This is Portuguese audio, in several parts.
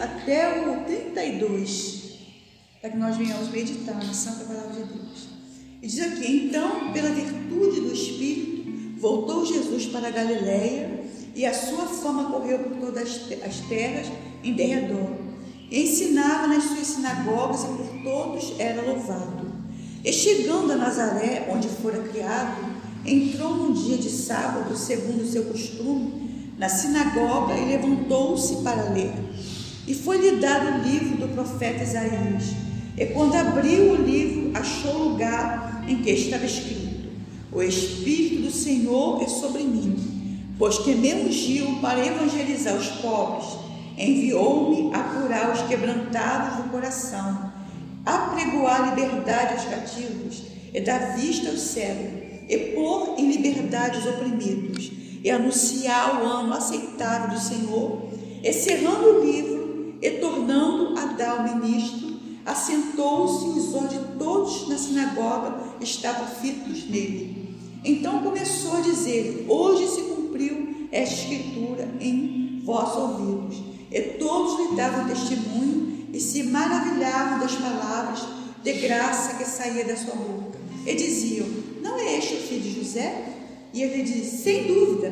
até o 32, para que nós venhamos meditar na Santa Palavra de Deus. E diz aqui: Então, pela virtude do Espírito, voltou Jesus para Galiléia e a sua fama correu por todas as terras em derredor. Ensinava nas suas sinagogas e por todos era louvado. E chegando a Nazaré, onde fora criado, entrou num dia de sábado, segundo o seu costume, na sinagoga e levantou-se para ler. E foi-lhe dado o livro do profeta Isaías. E quando abriu o livro, achou o lugar em que estava escrito: O Espírito do Senhor é sobre mim, pois que me ungiu para evangelizar os pobres, enviou-me a curar os quebrantados do coração, a pregoar liberdade aos cativos e dar vista aos cegos, e pôr em liberdade os oprimidos, e anunciar o ano aceitável do Senhor, e cerrando o livro, e tornando a dar ao ministro, assentou-se e os olhos de todos na sinagoga estavam fitos nele. Então começou a dizer: Hoje se cumpriu esta escritura em vossos ouvidos. E todos lhe davam testemunho e se maravilhavam das palavras de graça que saía da sua boca. E diziam: Não é este o filho de José? E ele disse: Sem dúvida.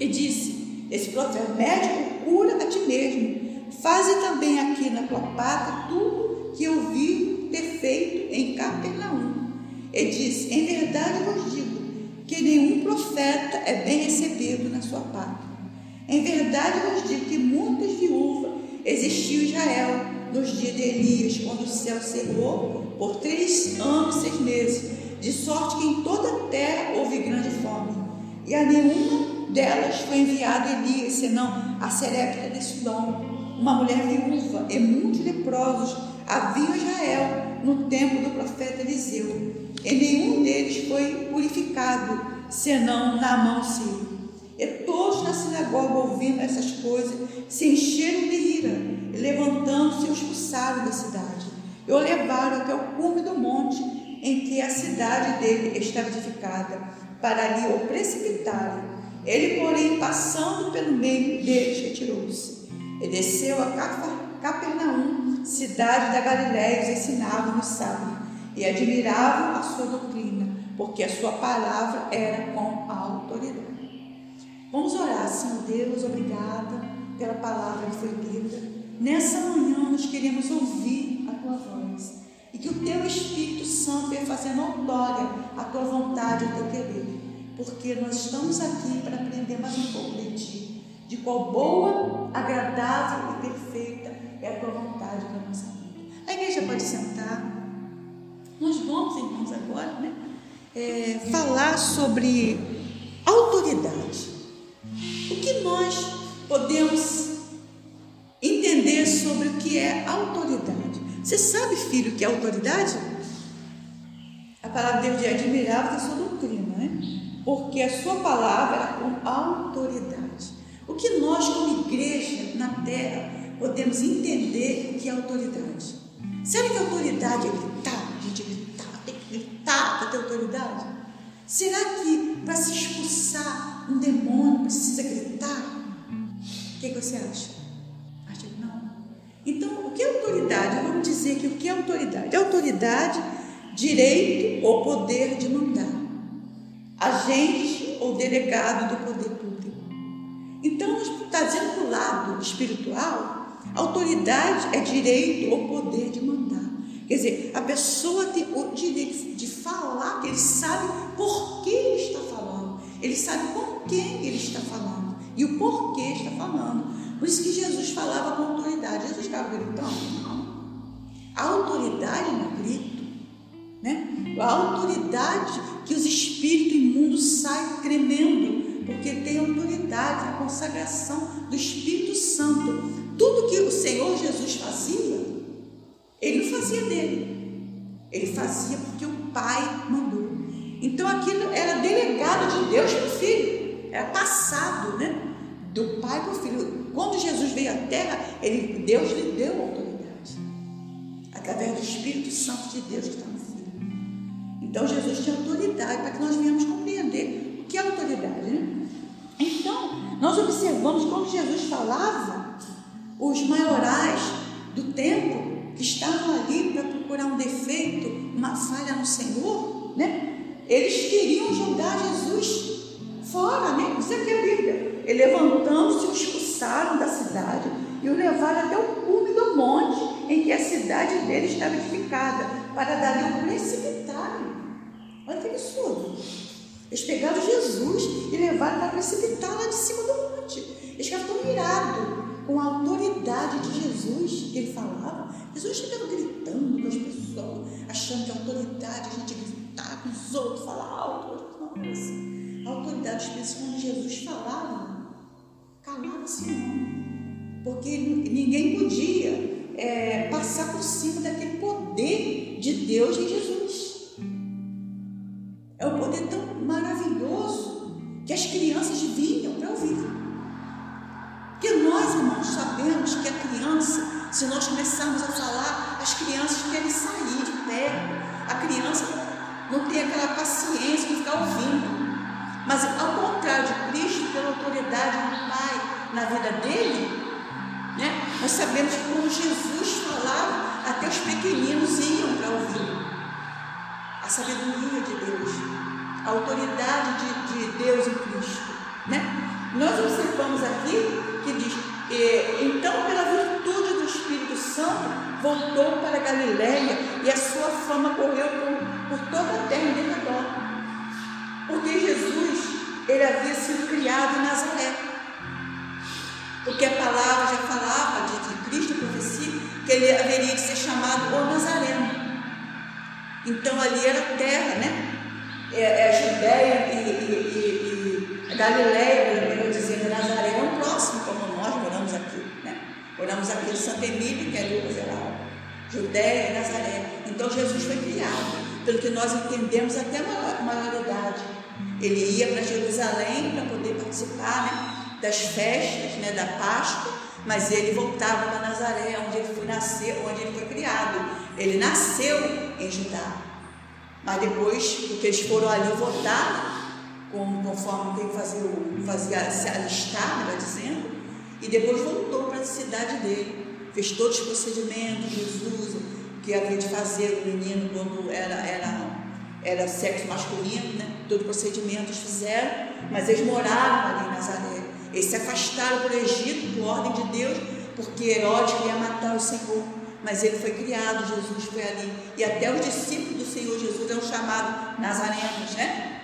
E disse: Esse profeta médico cura a ti mesmo. Faze também aqui na tua pátria tudo que eu vi ter feito em Capernaum. E disse: Em verdade vos digo que nenhum profeta é bem recebido na sua pátria. Em verdade vos digo que muitas viúvas existiam em Israel nos dias de Elias, quando o céu cerrou por três anos e seis meses, de sorte que em toda a terra houve grande fome. E a nenhuma delas foi enviado Elias, senão a Serepta de Sidom, uma mulher viúva e muitos leprosos haviam em Israel no tempo do profeta Eliseu. E nenhum deles foi purificado, senão Naamã Sírio. E todos na sinagoga, ouvindo essas coisas, se encheram de ira, e levantando-se, o expulsaram da cidade. E o levaram até o cume do monte em que a cidade dele estava edificada, para ali o precipitarem. Ele, porém, passando pelo meio deles, retirou-se. E desceu a Capernaum, cidade da Galiléia, e ensinava no sábado. E admiravam a sua doutrina, porque a sua palavra era com autoridade. Vamos orar, Senhor Deus, obrigada pela palavra que foi lida. Nessa manhã nós queremos ouvir a tua voz e que o teu Espírito Santo venha fazer notória a tua vontade, o teu querer, porque nós estamos aqui para aprender mais um pouco de ti, de qual boa, agradável e perfeita é a tua vontade para a nossa vida. A igreja pode sentar. Nós vamos, irmãos, agora, né? É, falar sobre autoridade. O que nós podemos entender sobre o que é autoridade? Você sabe, filho, o que é autoridade? A palavra de Deus é admirável da sua doutrina, né? Porque a sua palavra é com autoridade. O que nós, como igreja na terra, podemos entender que é autoridade? Será que autoridade é gritar? A gente gritar, tem que gritar para ter autoridade? Será que para se expulsar um demônio precisa gritar? O que, que você acha? Acha que não? Então, o que é autoridade? Vamos dizer que o que é autoridade? Autoridade, direito ou poder de mandar. Agente ou delegado do poder público. Então, está dizendo para o lado espiritual, autoridade é direito ou poder de mandar. Quer dizer, a pessoa tem o direito de falar, ele sabe por que ele está falando, ele sabe com quem ele está falando e o porquê está falando. Por isso que Jesus falava com autoridade. Jesus estava gritando? Não. A autoridade não é grito. Né? A autoridade que os espíritos imundos saem tremendo, porque tem autoridade, a consagração do Espírito Santo. Tudo que o Senhor Jesus fazia, ele não fazia dele. Ele fazia porque o Pai mandou. Então aquilo era delegado de Deus para o filho. Era passado, né? Do pai para o filho. Quando Jesus veio à terra, ele, Deus lhe deu autoridade. Através do Espírito Santo de Deus que está no Filho. Então Jesus tinha autoridade para que nós venhamos compreender que é autoridade. Né? Então, nós observamos quando Jesus falava, os maiorais do tempo que estavam ali para procurar um defeito, uma falha no Senhor, né? Eles queriam jogar Jesus fora, né? Isso aqui é a Bíblia. E levantando-se, o expulsaram da cidade e o levaram até o cume do monte em que a cidade dele estava edificada, para dali o precipitaram. Olha que absurdo. Eles pegaram Jesus e levaram para precipitar lá de cima do monte. Eles ficaram tão mirados com a autoridade de Jesus que ele falava. Jesus chegava gritando com as pessoas, achando que a autoridade, a gente gritar com os outros, falar alto. Nossa, a autoridade espiritual quando Jesus falava, calava-se não. Porque ninguém podia é, passar por cima daquele poder de Deus em Jesus. É um poder tão maravilhoso que as crianças vinham para ouvir. Porque nós, irmãos, sabemos que a criança, se nós começarmos a falar, as crianças querem sair de perto. A criança não tem aquela paciência de ficar ouvindo. Mas ao contrário de Cristo, pela autoridade do Pai na vida dele, né, nós sabemos que quando Jesus falava, até os pequeninos iam para ouvir a sabedoria de Deus, a autoridade de, de Deus em Cristo. Né? Nós observamos aqui que diz: então, pela virtude do Espírito Santo, voltou para Galiléia e a sua fama correu por, por toda a terra em redor. Porque Jesus, ele havia sido criado em Nazaré. Porque a palavra já falava de, de Cristo, profecia, que ele haveria de ser chamado o Nazareno. Então ali era terra, né? É, é Judéia e, e, e, e Galileia, melhor dizendo, Nazaré é um próximo, como nós moramos aqui, né? Moramos aqui em Santa Emília, que é Lucas Geral, Judéia e Nazaré. Então Jesus foi criado, pelo que nós entendemos até a maioridade. Ele ia para Jerusalém para poder participar né, das festas, né, da Páscoa, mas ele voltava para Nazaré, onde ele foi nascer, onde ele foi criado. Ele nasceu em Judá. Mas depois, porque eles foram ali votar, conforme quem fazia, fazia se alistar, melhor dizendo, e depois voltou para a cidade dele. Fez todos os procedimentos, Jesus, que havia de fazer o menino quando era, era, era sexo masculino, né? Todos os procedimentos fizeram, mas eles moraram ali em Nazaré. Eles se afastaram do Egito por ordem de Deus, porque Herodes queria matar o Senhor mas ele foi criado, Jesus foi ali. E até os discípulos do Senhor Jesus eram chamados nazarenos, né?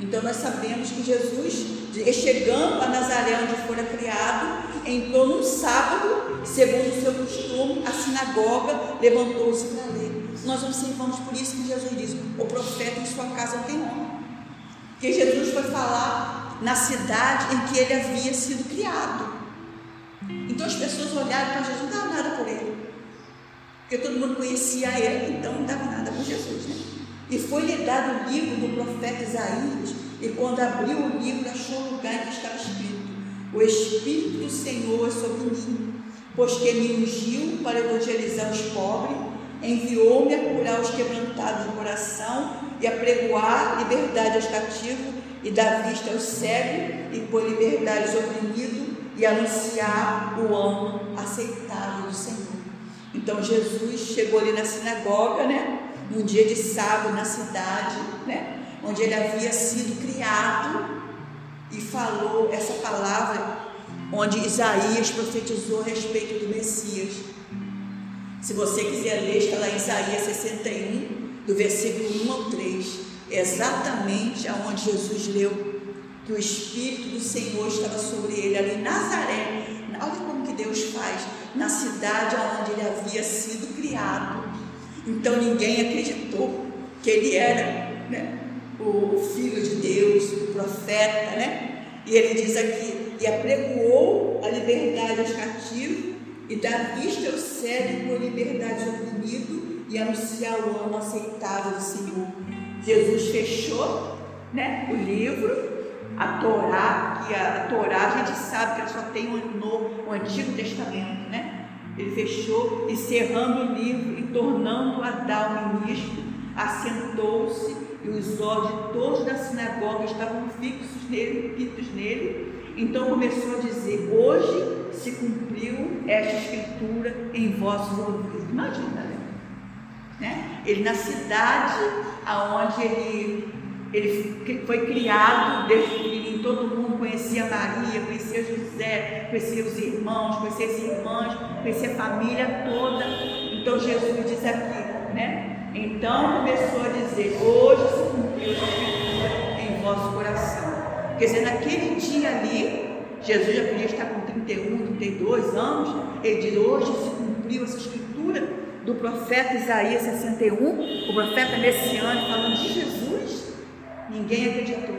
Então nós sabemos que Jesus, chegando a Nazaré, onde fora criado, entrou num sábado, segundo o seu costume, a sinagoga levantou-se para ler. Nós observamos por isso que Jesus diz: o profeta em sua casa tem honra. Porque Jesus foi falar na cidade em que ele havia sido criado. Então as pessoas olharam para Jesus, não dava nada por ele porque todo mundo conhecia ele, então não dava nada com Jesus, né? E foi-lhe dado o livro do profeta Isaías, e quando abriu o livro, achou o lugar em que estava escrito: O Espírito do Senhor é sobre mim, pois que me ungiu para evangelizar os pobres, enviou-me a curar os quebrantados de coração e a pregoar liberdade aos cativos e dar vista aos cegos e pôr liberdade aos oprimidos e anunciar o ano aceitável do Senhor. Então Jesus chegou ali na sinagoga, né? Num dia de sábado na cidade, né? Onde ele havia sido criado e falou essa palavra onde Isaías profetizou a respeito do Messias. Se você quiser ler, está lá em Isaías 61, do versículo 1 ao 3, exatamente aonde Jesus leu que o Espírito do Senhor estava sobre ele, ali em Nazaré. Olha como que Deus faz na cidade onde ele havia sido criado. Então ninguém acreditou que ele era né, o filho de Deus, o profeta, né? E ele diz aqui: e apregoou a liberdade aos cativos e dá vista ao cego por liberdade oprimido e anunciar o ano aceitável do Senhor. Jesus fechou né, o livro a Torá, que a, a Torá a gente sabe que ela só tem o Novo, o Antigo Testamento, né? Ele fechou, encerrando o livro e tornando a o ministro, assentou-se e os olhos de todos da sinagoga estavam fixos nele, fitos nele, Então começou a dizer: Hoje se cumpriu esta escritura em vossos ouvidos. Imagina, né? Ele na cidade aonde ele, ele foi criado, desde todo mundo conhecia Maria, conhecia José, conhecia os irmãos, conhecia as irmãs, conhecia a família toda. Então Jesus diz aqui, né? Então começou a dizer: Hoje se cumpriu a escritura em vosso coração. Quer dizer, naquele dia ali, Jesus já podia estar com 31, 32 anos, ele diz: Hoje se cumpriu essa escritura do profeta Isaías 61, o profeta messiânico falando de Jesus, ninguém acreditou.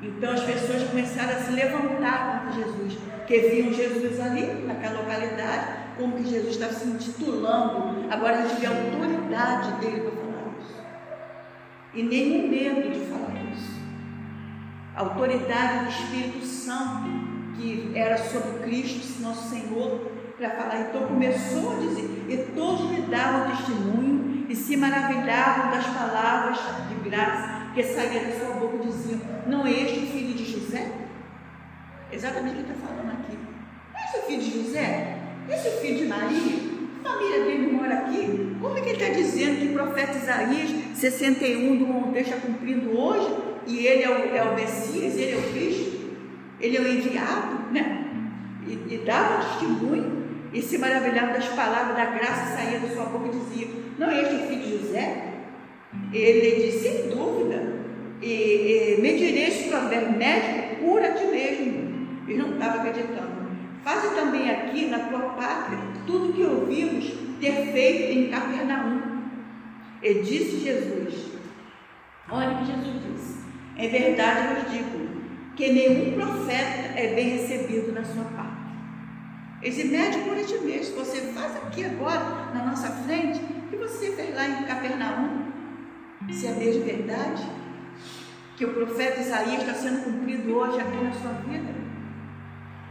Então as pessoas começaram a se levantar contra Jesus, que viam Jesus ali, naquela localidade, como que Jesus estava se intitulando, agora a gente vê autoridade dele para falar isso. E nenhum medo de falar isso. A autoridade do Espírito Santo, que era sobre Cristo, nosso Senhor, para falar. Então começou a dizer, e todos lhe davam testemunho e se maravilhavam das palavras de graça que saíam da sua boca, diziam: Não é este o filho de José? Exatamente o que está falando aqui. Esse é o filho de José? Esse é o filho de Maria? A família dele mora aqui? Como é que ele está dizendo que o profeta Isaías 61 do Monte está cumprindo hoje? E ele é o, é o Messias, ele é o Cristo? Ele é o enviado, né? E, e dava testemunho e se maravilhava das palavras da graça saía da sua boca e dizia: Não é este o filho de José? Ele disse: Sem dúvida. E, e me direi esse provérbio: médico, cura a ti mesmo. Ele não estava acreditando. Faze também aqui na tua pátria tudo que ouvimos ter feito em Capernaum. E disse Jesus: Olha o que Jesus disse. Em verdade eu vos digo que nenhum profeta é bem recebido na sua pátria. Esse médico por ti mesmo, você faz aqui agora, na nossa frente, que você fez lá em Capernaum. Se é mesmo verdade que o profeta Isaías está sendo cumprido hoje aqui na sua vida,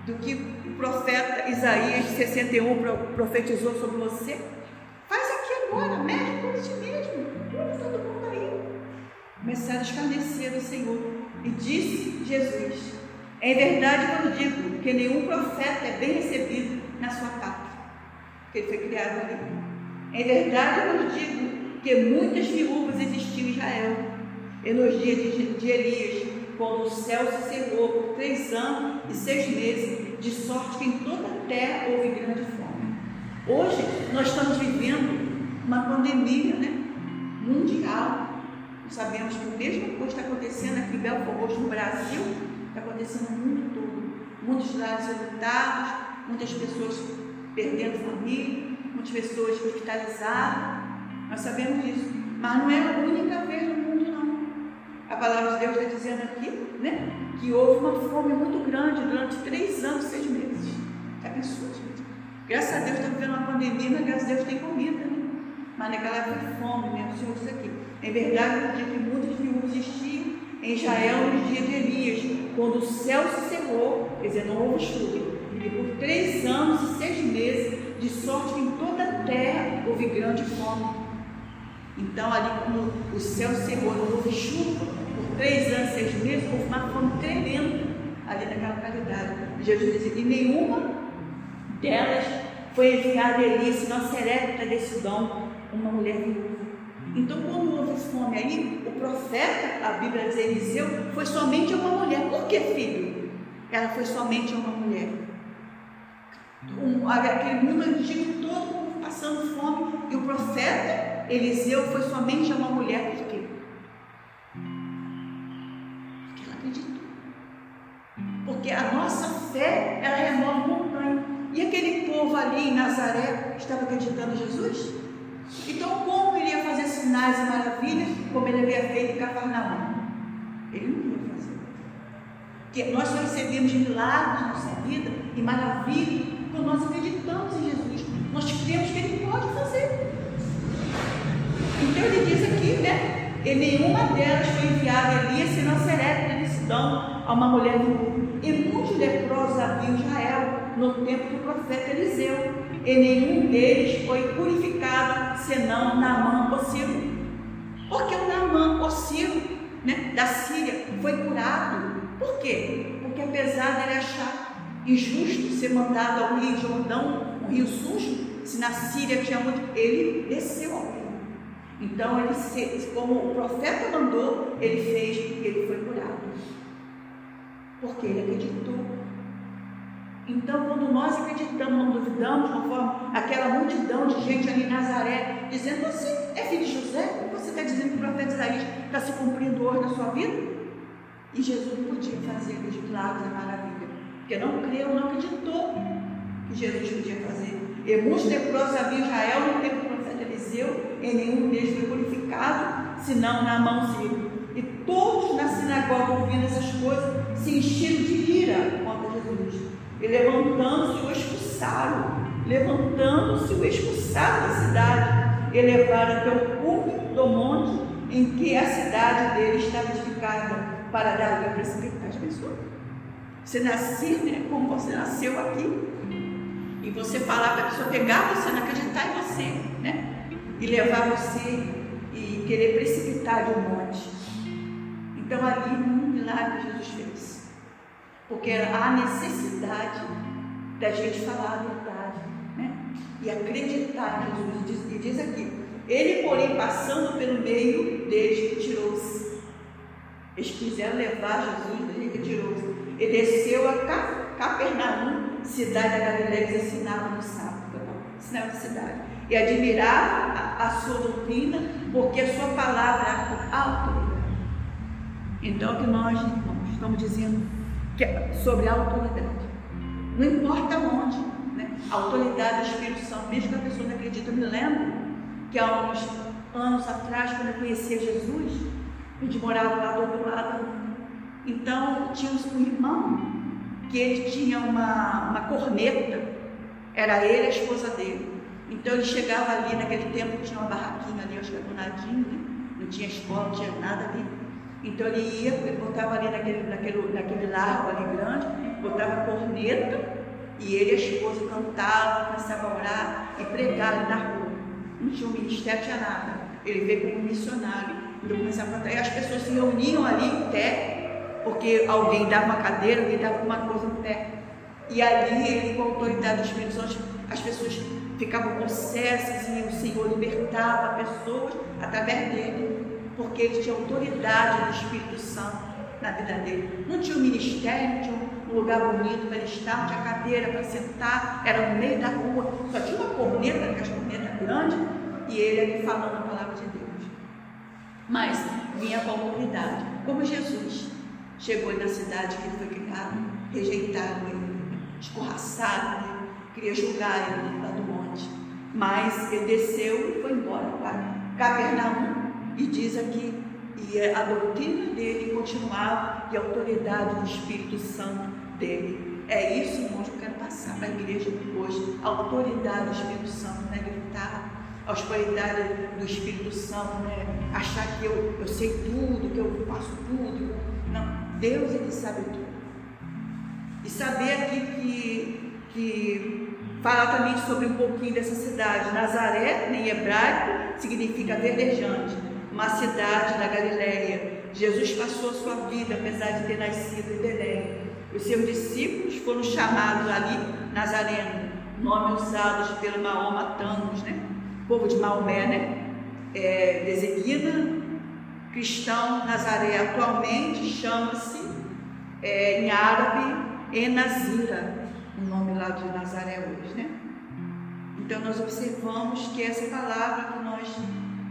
do que o profeta Isaías 61 profetizou sobre você, faz aqui agora, médico por ti mesmo, todo mundo aí. Começaram a escarnecer do Senhor. E disse Jesus: Em verdade eu digo, porque nenhum profeta é bem recebido na sua pátria, porque ele foi criado ali. Em verdade, vos digo que muitas viúvas existiam em Israel, e nos dias de, de Elias, quando o céu se cerrou por três anos e seis meses, de sorte que em toda a terra houve grande fome. Hoje, nós estamos vivendo uma pandemia né, mundial. Sabemos que a mesma coisa está acontecendo aqui em Belfort Roxo, no Brasil, está acontecendo no mundo todo muitos lares enlutados, muitas pessoas perdendo família, muitas pessoas hospitalizadas. Nós sabemos disso. Mas não é a única vez no mundo, não. A palavra de Deus está dizendo aqui né, que houve uma fome muito grande durante três anos, seis meses. Já pensou, gente? Graças a Deus está vivendo uma pandemia, mas graças a Deus tem comida, né? Mas naquela época fome mesmo, o Senhor diz aqui. Em verdade, eu digo que muitas viúvas existiam em Israel nos dias de Elias, quando o céu se cerrou, houve chuva, e por três anos e seis meses, de sorte que em toda a terra houve grande fome. Então, ali, quando o céu se cerrou, não houve chuva, por três anos e seis meses, houve uma fome tremenda ali naquela localidade. Jesus disse, e nenhuma delas foi enviada a Elias, senão Serepta desse dom, uma mulher viúva. Então, quando houve fome o profeta, a Bíblia diz Eliseu, foi somente uma mulher. Por que, filho? Ela foi somente uma mulher. Um, aquele mundo antigo todo passando fome, e o profeta Eliseu foi somente uma mulher. Por quê? Porque ela acreditou. Porque a nossa fé, ela remove montanha. E aquele povo ali em Nazaré estava acreditando em Jesus? Então, como ele ia fazer sinais e maravilhas como ele havia feito em Cafarnaum? Ele não ia fazer. Porque nós só recebemos milagres na nossa vida e maravilhas quando nós acreditamos em Jesus. Nós cremos que ele pode fazer. Então ele diz aqui, né? E nenhuma delas foi enviada a Elias, senão Serepta de Sidão, a uma mulher do E muitos leprosos havia em Israel no tempo do profeta Eliseu e nenhum deles foi purificado senão Naamã o Ciro. Porque o Naamã o Ciro né, da Síria foi curado. Por quê? Porque apesar dele achar injusto ser mandado ao Rio Jordão, um rio sujo, se na Síria tinha muito, ele desceu ao rio. Então, ele, como o profeta mandou, ele fez e ele foi curado. Porque ele acreditou. Então, quando nós acreditamos, não duvidamos, conforme aquela multidão de gente ali em Nazaré, dizendo: Você é filho de José? Você está dizendo que o profeta Isaías está se cumprindo hoje na sua vida? E Jesus não podia fazer os milagres, a maravilha, porque não creu, não acreditou que Jesus podia fazer. E muitos leprosos havia Israel no tempo do profeta Eliseu, e nenhum deles foi purificado, senão na mãozinha. E todos na sinagoga, ouvindo essas coisas, se encheram de ira contra Jesus. E levantando-se, o expulsaram. Levantando-se, o expulsaram da cidade. E levaram até o cume do monte em que a cidade dele estava edificada, para dar lugar para as pessoas. Você nasceu, né? Como você nasceu aqui. E você falar para a pessoa pegar você, não acreditar em você, né? E levar você e querer precipitar de um monte. Então ali um milagre Jesus fez. Porque há necessidade da gente falar a verdade, né? E acreditar em Jesus. E diz aqui, ele, porém, passando pelo meio deles, retirou-se. Eles quiseram levar Jesus, ele retirou-se. Ele desceu a Capernaum cidade da Galileia que ensinava no sábado, ensinava na cidade. E admirava a, a, sua doutrina, porque a sua palavra era com autoridade. Então, que nós, irmãos, estamos dizendo é sobre a autoridade. Não importa onde, né? a autoridade do Espírito Santo, mesmo que a pessoa não acredite, eu me lembro que há uns anos atrás, quando eu conhecia Jesus, a gente morava lá do outro lado. Então, tínhamos um irmão que ele tinha uma, uma corneta, era ele a esposa dele. Então ele chegava ali, naquele tempo tinha uma barraquinha ali, acho que era do Nadinho, né? não tinha escola, não tinha nada ali. Então ele ia, ele botava ali naquele, naquele, naquele largo ali grande, botava corneta e ele e a esposa cantavam, começavam a orar e pregar na rua. Não tinha um ministério, tinha nada. Ele veio como missionário. Então começava a cantar. E as pessoas se reuniam ali em pé porque alguém dava uma cadeira, alguém dava alguma coisa no pé. E ali, ele, com a autoridade do Espírito Santo, as pessoas ficavam possessas e o Senhor libertava pessoas através dele, porque ele tinha autoridade do Espírito Santo na vida dele. Não tinha um ministério, não tinha um lugar bonito para ele estar, não tinha cadeira para sentar, era no meio da rua, só tinha uma corneta, aquelas cornetas grandes, e ele ali falando a palavra de Deus. Mas vinha com autoridade, como Jesus. Chegou na cidade que ele foi criado, rejeitado, escorraçado, né? queria julgar ele lá do monte. Mas ele desceu e foi embora para Capernaum e diz aqui, e a doutrina dele continuava e a autoridade do Espírito Santo dele. É isso, irmãos, que eu quero passar para a igreja hoje. A autoridade do Espírito Santo, né? Gritar, a autoridade do Espírito Santo, né? Achar que eu, eu sei tudo, que eu faço tudo. Não, Deus ele sabe tudo. E saber aqui que, que fala também sobre um pouquinho dessa cidade. Nazaré, em hebraico, significa verdejante, uma cidade da Galileia. Jesus passou a sua vida, apesar de ter nascido em Belém. Os seus discípulos foram chamados ali Nazareno, nome usado pelo maomatanos, né? O povo de Maomé, né? É, designa cristão Nazaré atualmente chama-se é, em árabe Enazira, o nome lá de Nazaré hoje, né? Então nós observamos que essa palavra que nós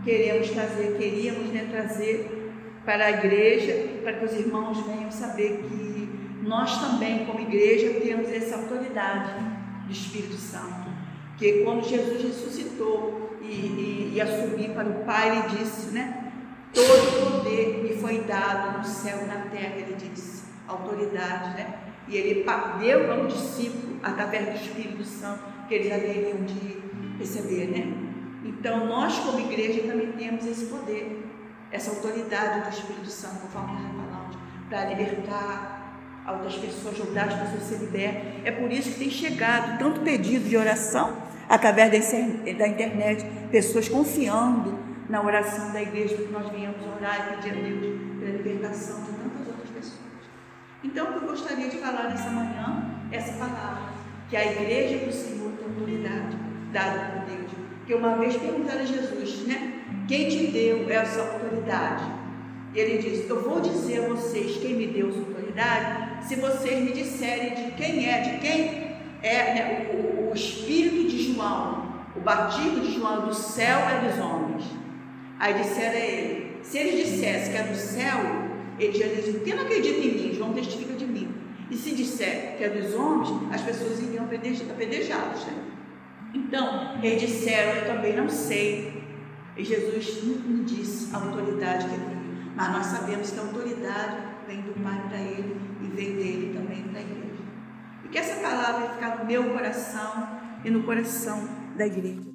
queremos trazer, queríamos né, trazer para a igreja, para que os irmãos venham saber que nós também, como igreja, temos essa autoridade do Espírito Santo. Que quando Jesus ressuscitou e, e, e assumiu para o Pai, ele disse, né? Todo poder me foi dado no céu e na terra, ele disse, autoridade, né? E ele deu ao discípulo, através do Espírito Santo, que eles haveriam de receber, né? Então, nós, como igreja, também temos esse poder, essa autoridade do Espírito Santo, conforme nós falamos, para libertar outras pessoas, ajudar as pessoas a se libertar. É por isso que tem chegado tanto pedido de oração através da internet, pessoas confiando na oração da igreja, que nós viemos orar e pedir a Deus pela libertação de tantas outras pessoas. Então, o que eu gostaria de falar nessa manhã essa palavra, que a igreja do Senhor tem autoridade dada por Deus. Que uma vez perguntaram a Jesus, né? Quem te deu essa autoridade? E ele disse: Eu vou dizer a vocês quem me deu essa autoridade, se vocês me disserem de quem é, de quem é né, o, o Espírito de João, o batismo de João do céu é dos homens. Aí disseram a ele: se eles dissessem que é do céu, ele já dizia: Quem não acredita em mim? João testifica de mim. E se disser que é dos homens, as pessoas iriam apedrejá-los. Né? Então, eles disseram: Eu também não sei. E Jesus não disse a autoridade que ele mas nós sabemos que a autoridade vem do Pai para ele e vem dele também para a igreja. E que essa palavra ficar no meu coração e no coração da igreja.